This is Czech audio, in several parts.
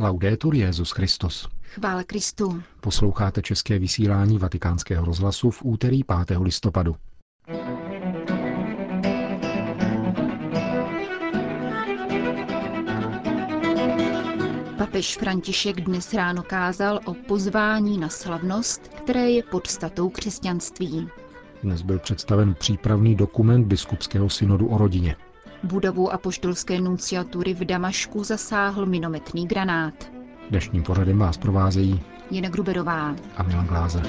Laudetur Jezus Christus. Chvála Kristu. Posloucháte české vysílání Vatikánského rozhlasu v úterý 5. listopadu. Papež František dnes ráno kázal o pozvání na slavnost, které je podstatou křesťanství. Dnes byl představen přípravný dokument biskupského synodu o rodině. Budovu apoštolské nunciatury v Damašku zasáhl minometný granát. Dnešním pořadem vás provázejí Jena Gruberová a Milan Glázer.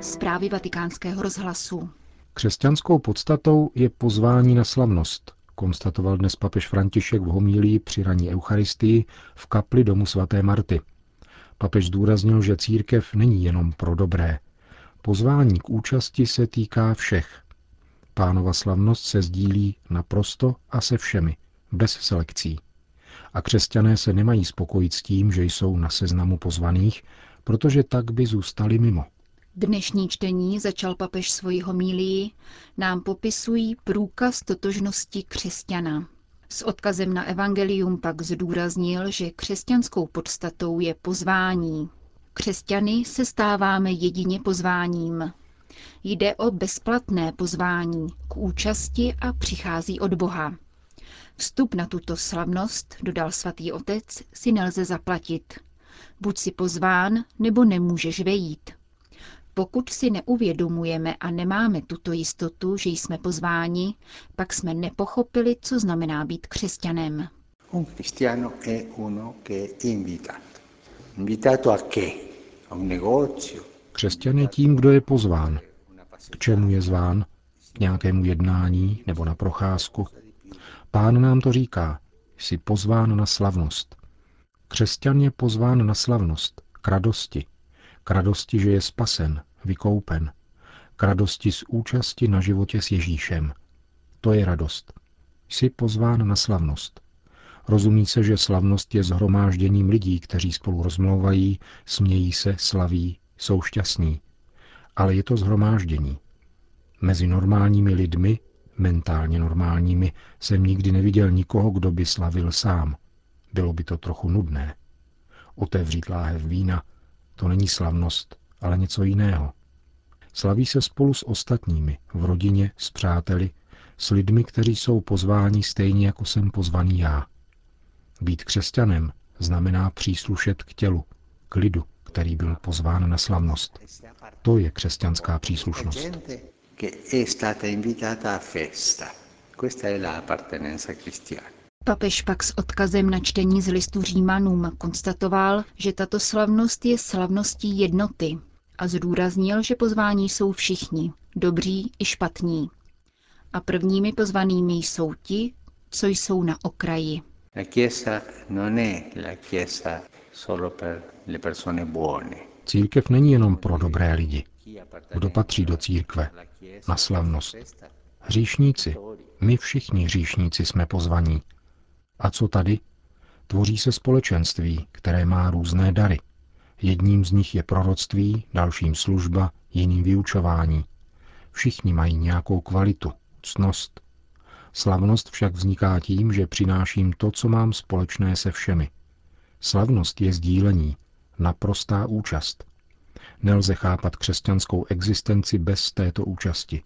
Zprávy vatikánského rozhlasu. Křesťanskou podstatou je pozvání na slavnost, konstatoval dnes papež František v homílii při raní Eucharistii v kapli domu svaté Marty. Papež zdůraznil, že církev není jenom pro dobré. Pozvání k účasti se týká všech. Pánova slavnost se sdílí naprosto a se všemi, bez selekcí. A křesťané se nemají spokojit s tím, že jsou na seznamu pozvaných, protože tak by zůstali mimo. Dnešní čtení začal papež svoji homílii, nám popisují průkaz totožnosti křesťana. S odkazem na evangelium pak zdůraznil, že křesťanskou podstatou je pozvání. Křesťany se stáváme jedině pozváním. Jde o bezplatné pozvání k účasti a přichází od Boha. Vstup na tuto slavnost, dodal svatý otec, si nelze zaplatit. Buď si pozván, nebo nemůžeš vejít. Pokud si neuvědomujeme a nemáme tuto jistotu, že jsme pozváni, pak jsme nepochopili, co znamená být křesťanem. Un cristiano è uno che è invitato. Invitato a che? A un negozio? Křesťan je tím, kdo je pozván. K čemu je zván? K nějakému jednání nebo na procházku? Pán nám to říká. Jsi pozván na slavnost. Křesťan je pozván na slavnost, k radosti, k radosti, že je spasen, vykoupen, k radosti z účasti na životě s Ježíšem. To je radost. Jsi pozván na slavnost. Rozumí se, že slavnost je zhromážděním lidí, kteří spolu rozmlouvají, smějí se, slaví, jsou šťastní. Ale je to zhromáždění. Mezi normálními lidmi, mentálně normálními, jsem nikdy neviděl nikoho, kdo by slavil sám. Bylo by to trochu nudné. Otevřít láhev vína, to není slavnost, ale něco jiného. Slaví se spolu s ostatními, v rodině, s přáteli, s lidmi, kteří jsou pozváni stejně jako jsem pozvaný já. Být křesťanem znamená příslušet k tělu, k lidu, který byl pozván na slavnost. To je křesťanská příslušnost. Papež pak s odkazem na čtení z listu Římanům konstatoval, že tato slavnost je slavností jednoty a zdůraznil, že pozvání jsou všichni, dobří i špatní. A prvními pozvanými jsou ti, co jsou na okraji. Církev není jenom pro dobré lidi. Kdo patří do církve? Na slavnost. Hříšníci. My všichni hříšníci jsme pozvaní. A co tady? Tvoří se společenství, které má různé dary. Jedním z nich je proroctví, dalším služba, jiným vyučování. Všichni mají nějakou kvalitu, cnost. Slavnost však vzniká tím, že přináším to, co mám společné se všemi. Slavnost je sdílení, naprostá účast. Nelze chápat křesťanskou existenci bez této účasti.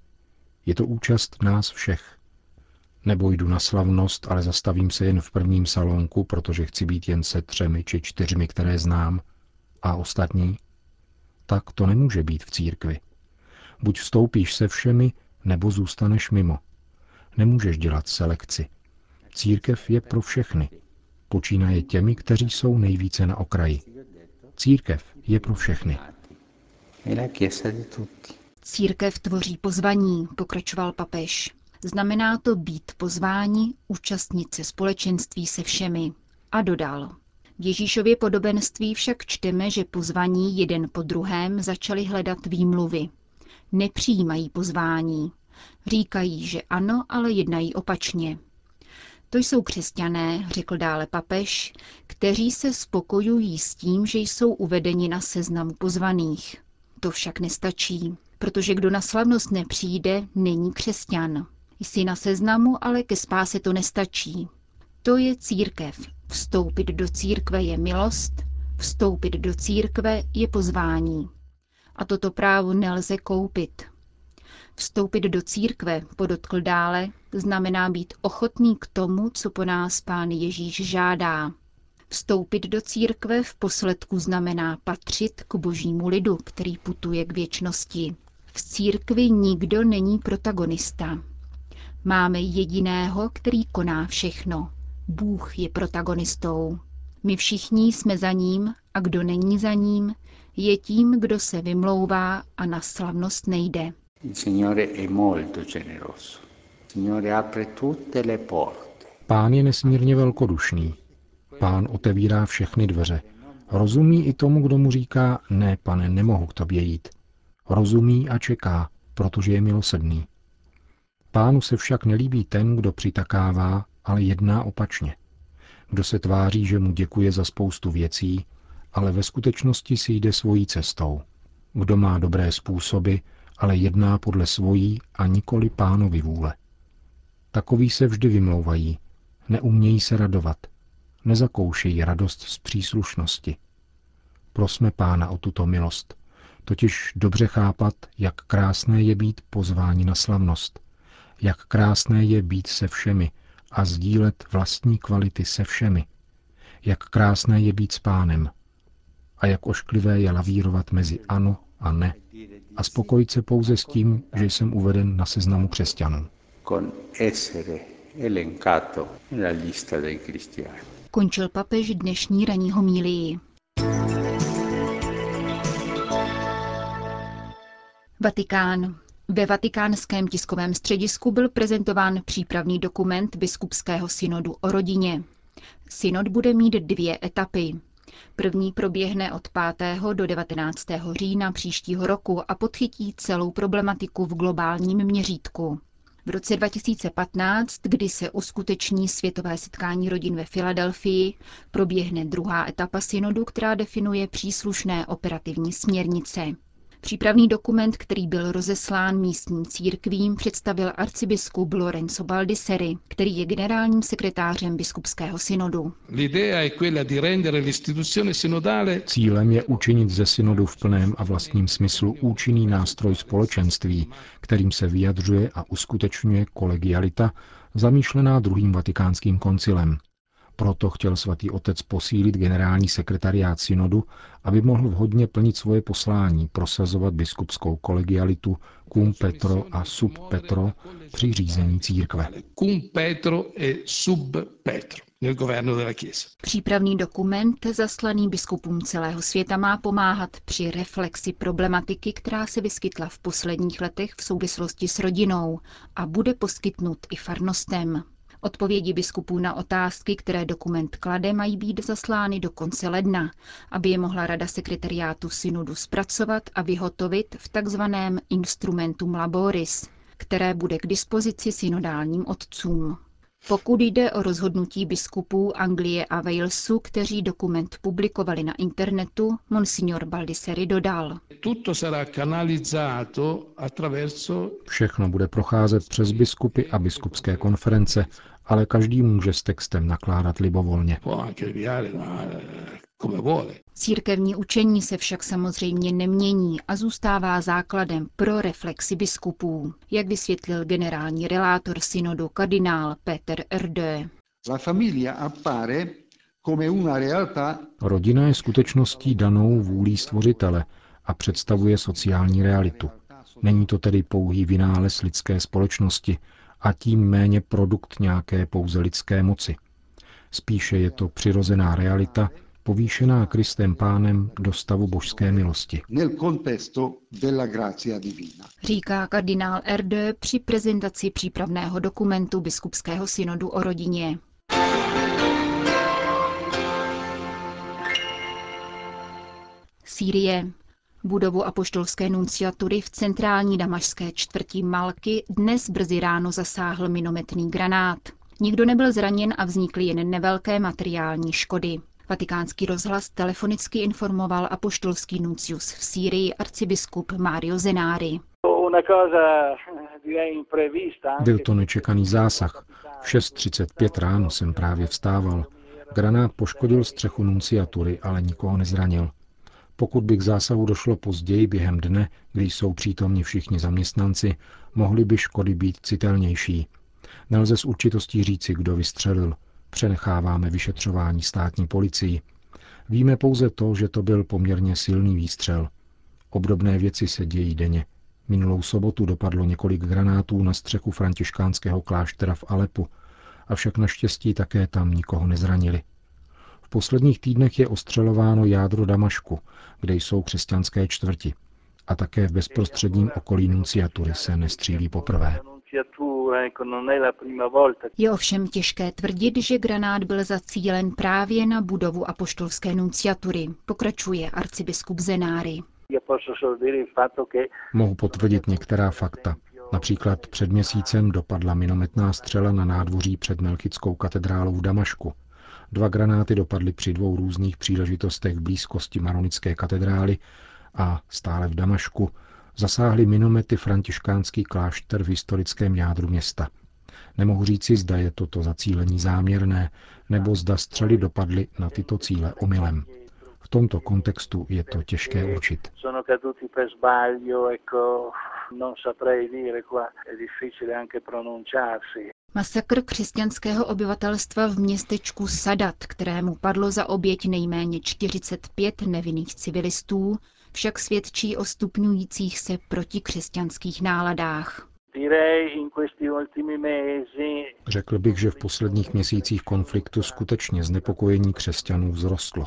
Je to účast nás všech. Nebo jdu na slavnost, ale zastavím se jen v prvním salonku, protože chci být jen se třemi či čtyřmi, které znám, a ostatní? Tak to nemůže být v církvi. Buď vstoupíš se všemi, nebo zůstaneš mimo. Nemůžeš dělat selekci. Církev je pro všechny. Počínaje těmi, kteří jsou nejvíce na okraji. Církev je pro všechny. Církev tvoří pozvaní, pokračoval papež. Znamená to být pozvání, účastnit se společenství se všemi. A dodal. V Ježíšově podobenství však čteme, že pozvaní jeden po druhém začali hledat výmluvy. Nepřijímají pozvání. Říkají, že ano, ale jednají opačně. To jsou křesťané, řekl dále papež, kteří se spokojují s tím, že jsou uvedeni na seznamu pozvaných. To však nestačí. protože kdo na slavnost nepřijde, není křesťan. Jsi na seznamu, ale ke spáse to nestačí. To je církev. Vstoupit do církve je milost, vstoupit do církve je pozvání. A toto právo nelze koupit. Vstoupit do církve, podotkl dále, znamená být ochotný k tomu, co po nás pán Ježíš žádá. Vstoupit do církve v posledku znamená patřit k božímu lidu, který putuje k věčnosti. V církvi nikdo není protagonista. Máme jediného, který koná všechno. Bůh je protagonistou. My všichni jsme za ním a kdo není za ním, je tím, kdo se vymlouvá a na slavnost nejde. Pán je nesmírně velkodušný. Pán otevírá všechny dveře. Rozumí i tomu, kdo mu říká, ne, pane, nemohu k tobě jít. Rozumí a čeká, protože je milosedný. Pánu se však nelíbí ten, kdo přitakává, ale jedná opačně. Kdo se tváří, že mu děkuje za spoustu věcí, ale ve skutečnosti si jde svojí cestou. Kdo má dobré způsoby, ale jedná podle svojí a nikoli pánovi vůle. Takoví se vždy vymlouvají, neumějí se radovat, nezakoušejí radost z příslušnosti. Prosme pána o tuto milost, totiž dobře chápat, jak krásné je být pozváni na slavnost, jak krásné je být se všemi a sdílet vlastní kvality se všemi, jak krásné je být s pánem a jak ošklivé je lavírovat mezi ano a ne a spokojit se pouze s tím, že jsem uveden na seznamu křesťanů. Končil papež dnešní ranní homílii. Vatikán. Ve vatikánském tiskovém středisku byl prezentován přípravný dokument biskupského synodu o rodině. Synod bude mít dvě etapy. První proběhne od 5. do 19. října příštího roku a podchytí celou problematiku v globálním měřítku. V roce 2015, kdy se uskuteční světové setkání rodin ve Filadelfii, proběhne druhá etapa synodu, která definuje příslušné operativní směrnice. Přípravný dokument, který byl rozeslán místním církvím, představil arcibiskup Lorenzo Baldisseri, který je generálním sekretářem biskupského synodu. Cílem je učinit ze synodu v plném a vlastním smyslu účinný nástroj společenství, kterým se vyjadřuje a uskutečňuje kolegialita, zamýšlená druhým vatikánským koncilem, proto chtěl svatý otec posílit generální sekretariát synodu, aby mohl vhodně plnit svoje poslání, prosazovat biskupskou kolegialitu cum petro a sub petro při řízení církve. Cum petro e sub petro. Přípravný dokument zaslaný biskupům celého světa má pomáhat při reflexi problematiky, která se vyskytla v posledních letech v souvislosti s rodinou a bude poskytnut i farnostem. Odpovědi biskupů na otázky, které dokument klade, mají být zaslány do konce ledna, aby je mohla Rada sekretariátu synodu zpracovat a vyhotovit v takzvaném instrumentum laboris, které bude k dispozici synodálním otcům. Pokud jde o rozhodnutí biskupů Anglie a Walesu, kteří dokument publikovali na internetu, monsignor Baldisseri dodal. Všechno bude procházet přes biskupy a biskupské konference, ale každý může s textem nakládat libovolně. Církevní učení se však samozřejmě nemění a zůstává základem pro reflexy biskupů, jak vysvětlil generální relátor synodu kardinál Peter Erde. Rodina je skutečností danou vůlí stvořitele a představuje sociální realitu. Není to tedy pouhý vynález lidské společnosti a tím méně produkt nějaké pouze lidské moci. Spíše je to přirozená realita, povýšená Kristem pánem do stavu božské milosti. Říká kardinál Erde při prezentaci přípravného dokumentu biskupského synodu o rodině. Sýrie. Budovu apoštolské nunciatury v centrální damašské čtvrti Malky dnes brzy ráno zasáhl minometný granát. Nikdo nebyl zraněn a vznikly jen nevelké materiální škody. Vatikánský rozhlas telefonicky informoval apoštolský nuncius v Sýrii arcibiskup Mario Zenári. Byl to nečekaný zásah. V 6.35 ráno jsem právě vstával. Granát poškodil střechu nunciatury, ale nikoho nezranil. Pokud by k zásahu došlo později během dne, kdy jsou přítomni všichni zaměstnanci, mohly by škody být citelnější. Nelze s určitostí říci, kdo vystřelil. Přenecháváme vyšetřování státní policii. Víme pouze to, že to byl poměrně silný výstřel. Obdobné věci se dějí denně. Minulou sobotu dopadlo několik granátů na střechu františkánského kláštera v Alepu, avšak naštěstí také tam nikoho nezranili. V posledních týdnech je ostřelováno jádro Damašku, kde jsou křesťanské čtvrti. A také v bezprostředním okolí nunciatury se nestřílí poprvé. Je ovšem těžké tvrdit, že granát byl zacílen právě na budovu apoštolské nunciatury, pokračuje arcibiskup Zenári. Mohu potvrdit některá fakta. Například před měsícem dopadla minometná střela na nádvoří před Melchickou katedrálou v Damašku. Dva granáty dopadly při dvou různých příležitostech v blízkosti Maronické katedrály a stále v Damašku zasáhly minomety františkánský klášter v historickém jádru města. Nemohu říci, zda je toto zacílení záměrné, nebo zda střely dopadly na tyto cíle omylem. V tomto kontextu je to těžké určit. Masakr křesťanského obyvatelstva v městečku Sadat, kterému padlo za oběť nejméně 45 nevinných civilistů, však svědčí o stupňujících se protikřesťanských náladách. Řekl bych, že v posledních měsících konfliktu skutečně znepokojení křesťanů vzrostlo.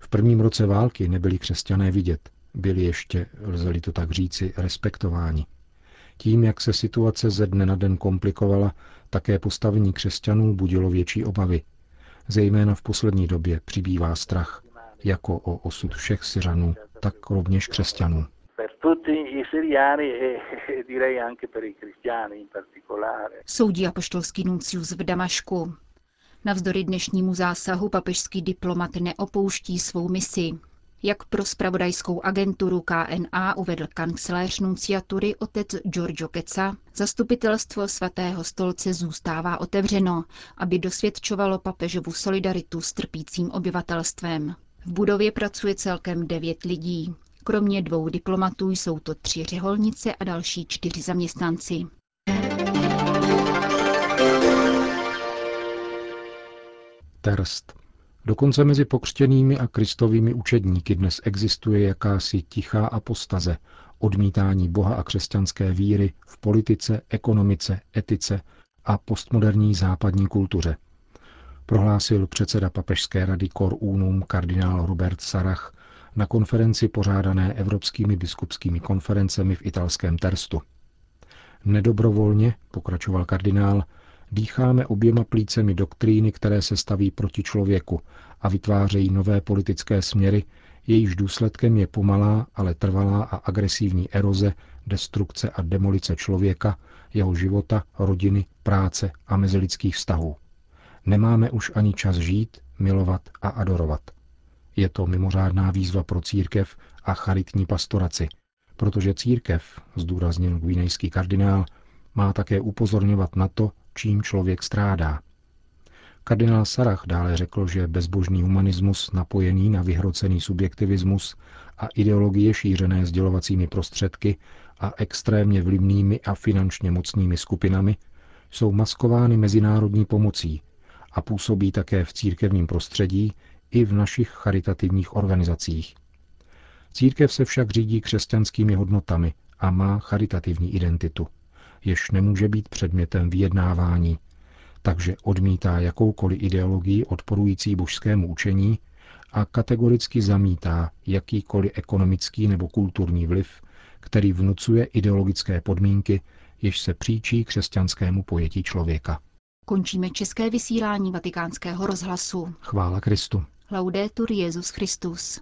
V prvním roce války nebyli křesťané vidět, byli ještě, lze-li to tak říci, respektováni. Tím, jak se situace ze dne na den komplikovala, také postavení křesťanů budilo větší obavy. Zejména v poslední době přibývá strach, jako o osud všech Syřanů, tak rovněž křesťanů. Soudí apoštolský nuncius v Damašku. Navzdory dnešnímu zásahu papežský diplomat neopouští svou misi. Jak pro spravodajskou agenturu KNA uvedl kancléř nunciatury otec Giorgio Keca, zastupitelstvo svatého stolce zůstává otevřeno, aby dosvědčovalo papežovu solidaritu s trpícím obyvatelstvem. V budově pracuje celkem devět lidí. Kromě dvou diplomatů jsou to tři řeholnice a další čtyři zaměstnanci. Terst. Dokonce mezi pokřtěnými a kristovými učedníky dnes existuje jakási tichá apostaze, odmítání Boha a křesťanské víry v politice, ekonomice, etice a postmoderní západní kultuře. Prohlásil předseda papežské rady Cor Unum kardinál Robert Sarach na konferenci pořádané evropskými biskupskými konferencemi v italském Terstu. Nedobrovolně, pokračoval kardinál, dýcháme oběma plícemi doktríny, které se staví proti člověku a vytvářejí nové politické směry, jejíž důsledkem je pomalá, ale trvalá a agresivní eroze, destrukce a demolice člověka, jeho života, rodiny, práce a mezilidských vztahů. Nemáme už ani čas žít, milovat a adorovat. Je to mimořádná výzva pro církev a charitní pastoraci, protože církev, zdůraznil guinejský kardinál, má také upozorňovat na to, čím člověk strádá. Kardinál Sarach dále řekl, že bezbožný humanismus napojený na vyhrocený subjektivismus a ideologie šířené sdělovacími prostředky a extrémně vlivnými a finančně mocnými skupinami jsou maskovány mezinárodní pomocí a působí také v církevním prostředí i v našich charitativních organizacích. Církev se však řídí křesťanskými hodnotami a má charitativní identitu – jež nemůže být předmětem vyjednávání, takže odmítá jakoukoliv ideologii odporující božskému učení a kategoricky zamítá jakýkoliv ekonomický nebo kulturní vliv, který vnucuje ideologické podmínky, jež se příčí křesťanskému pojetí člověka. Končíme české vysílání vatikánského rozhlasu. Chvála Kristu. Laudetur Jezus Christus.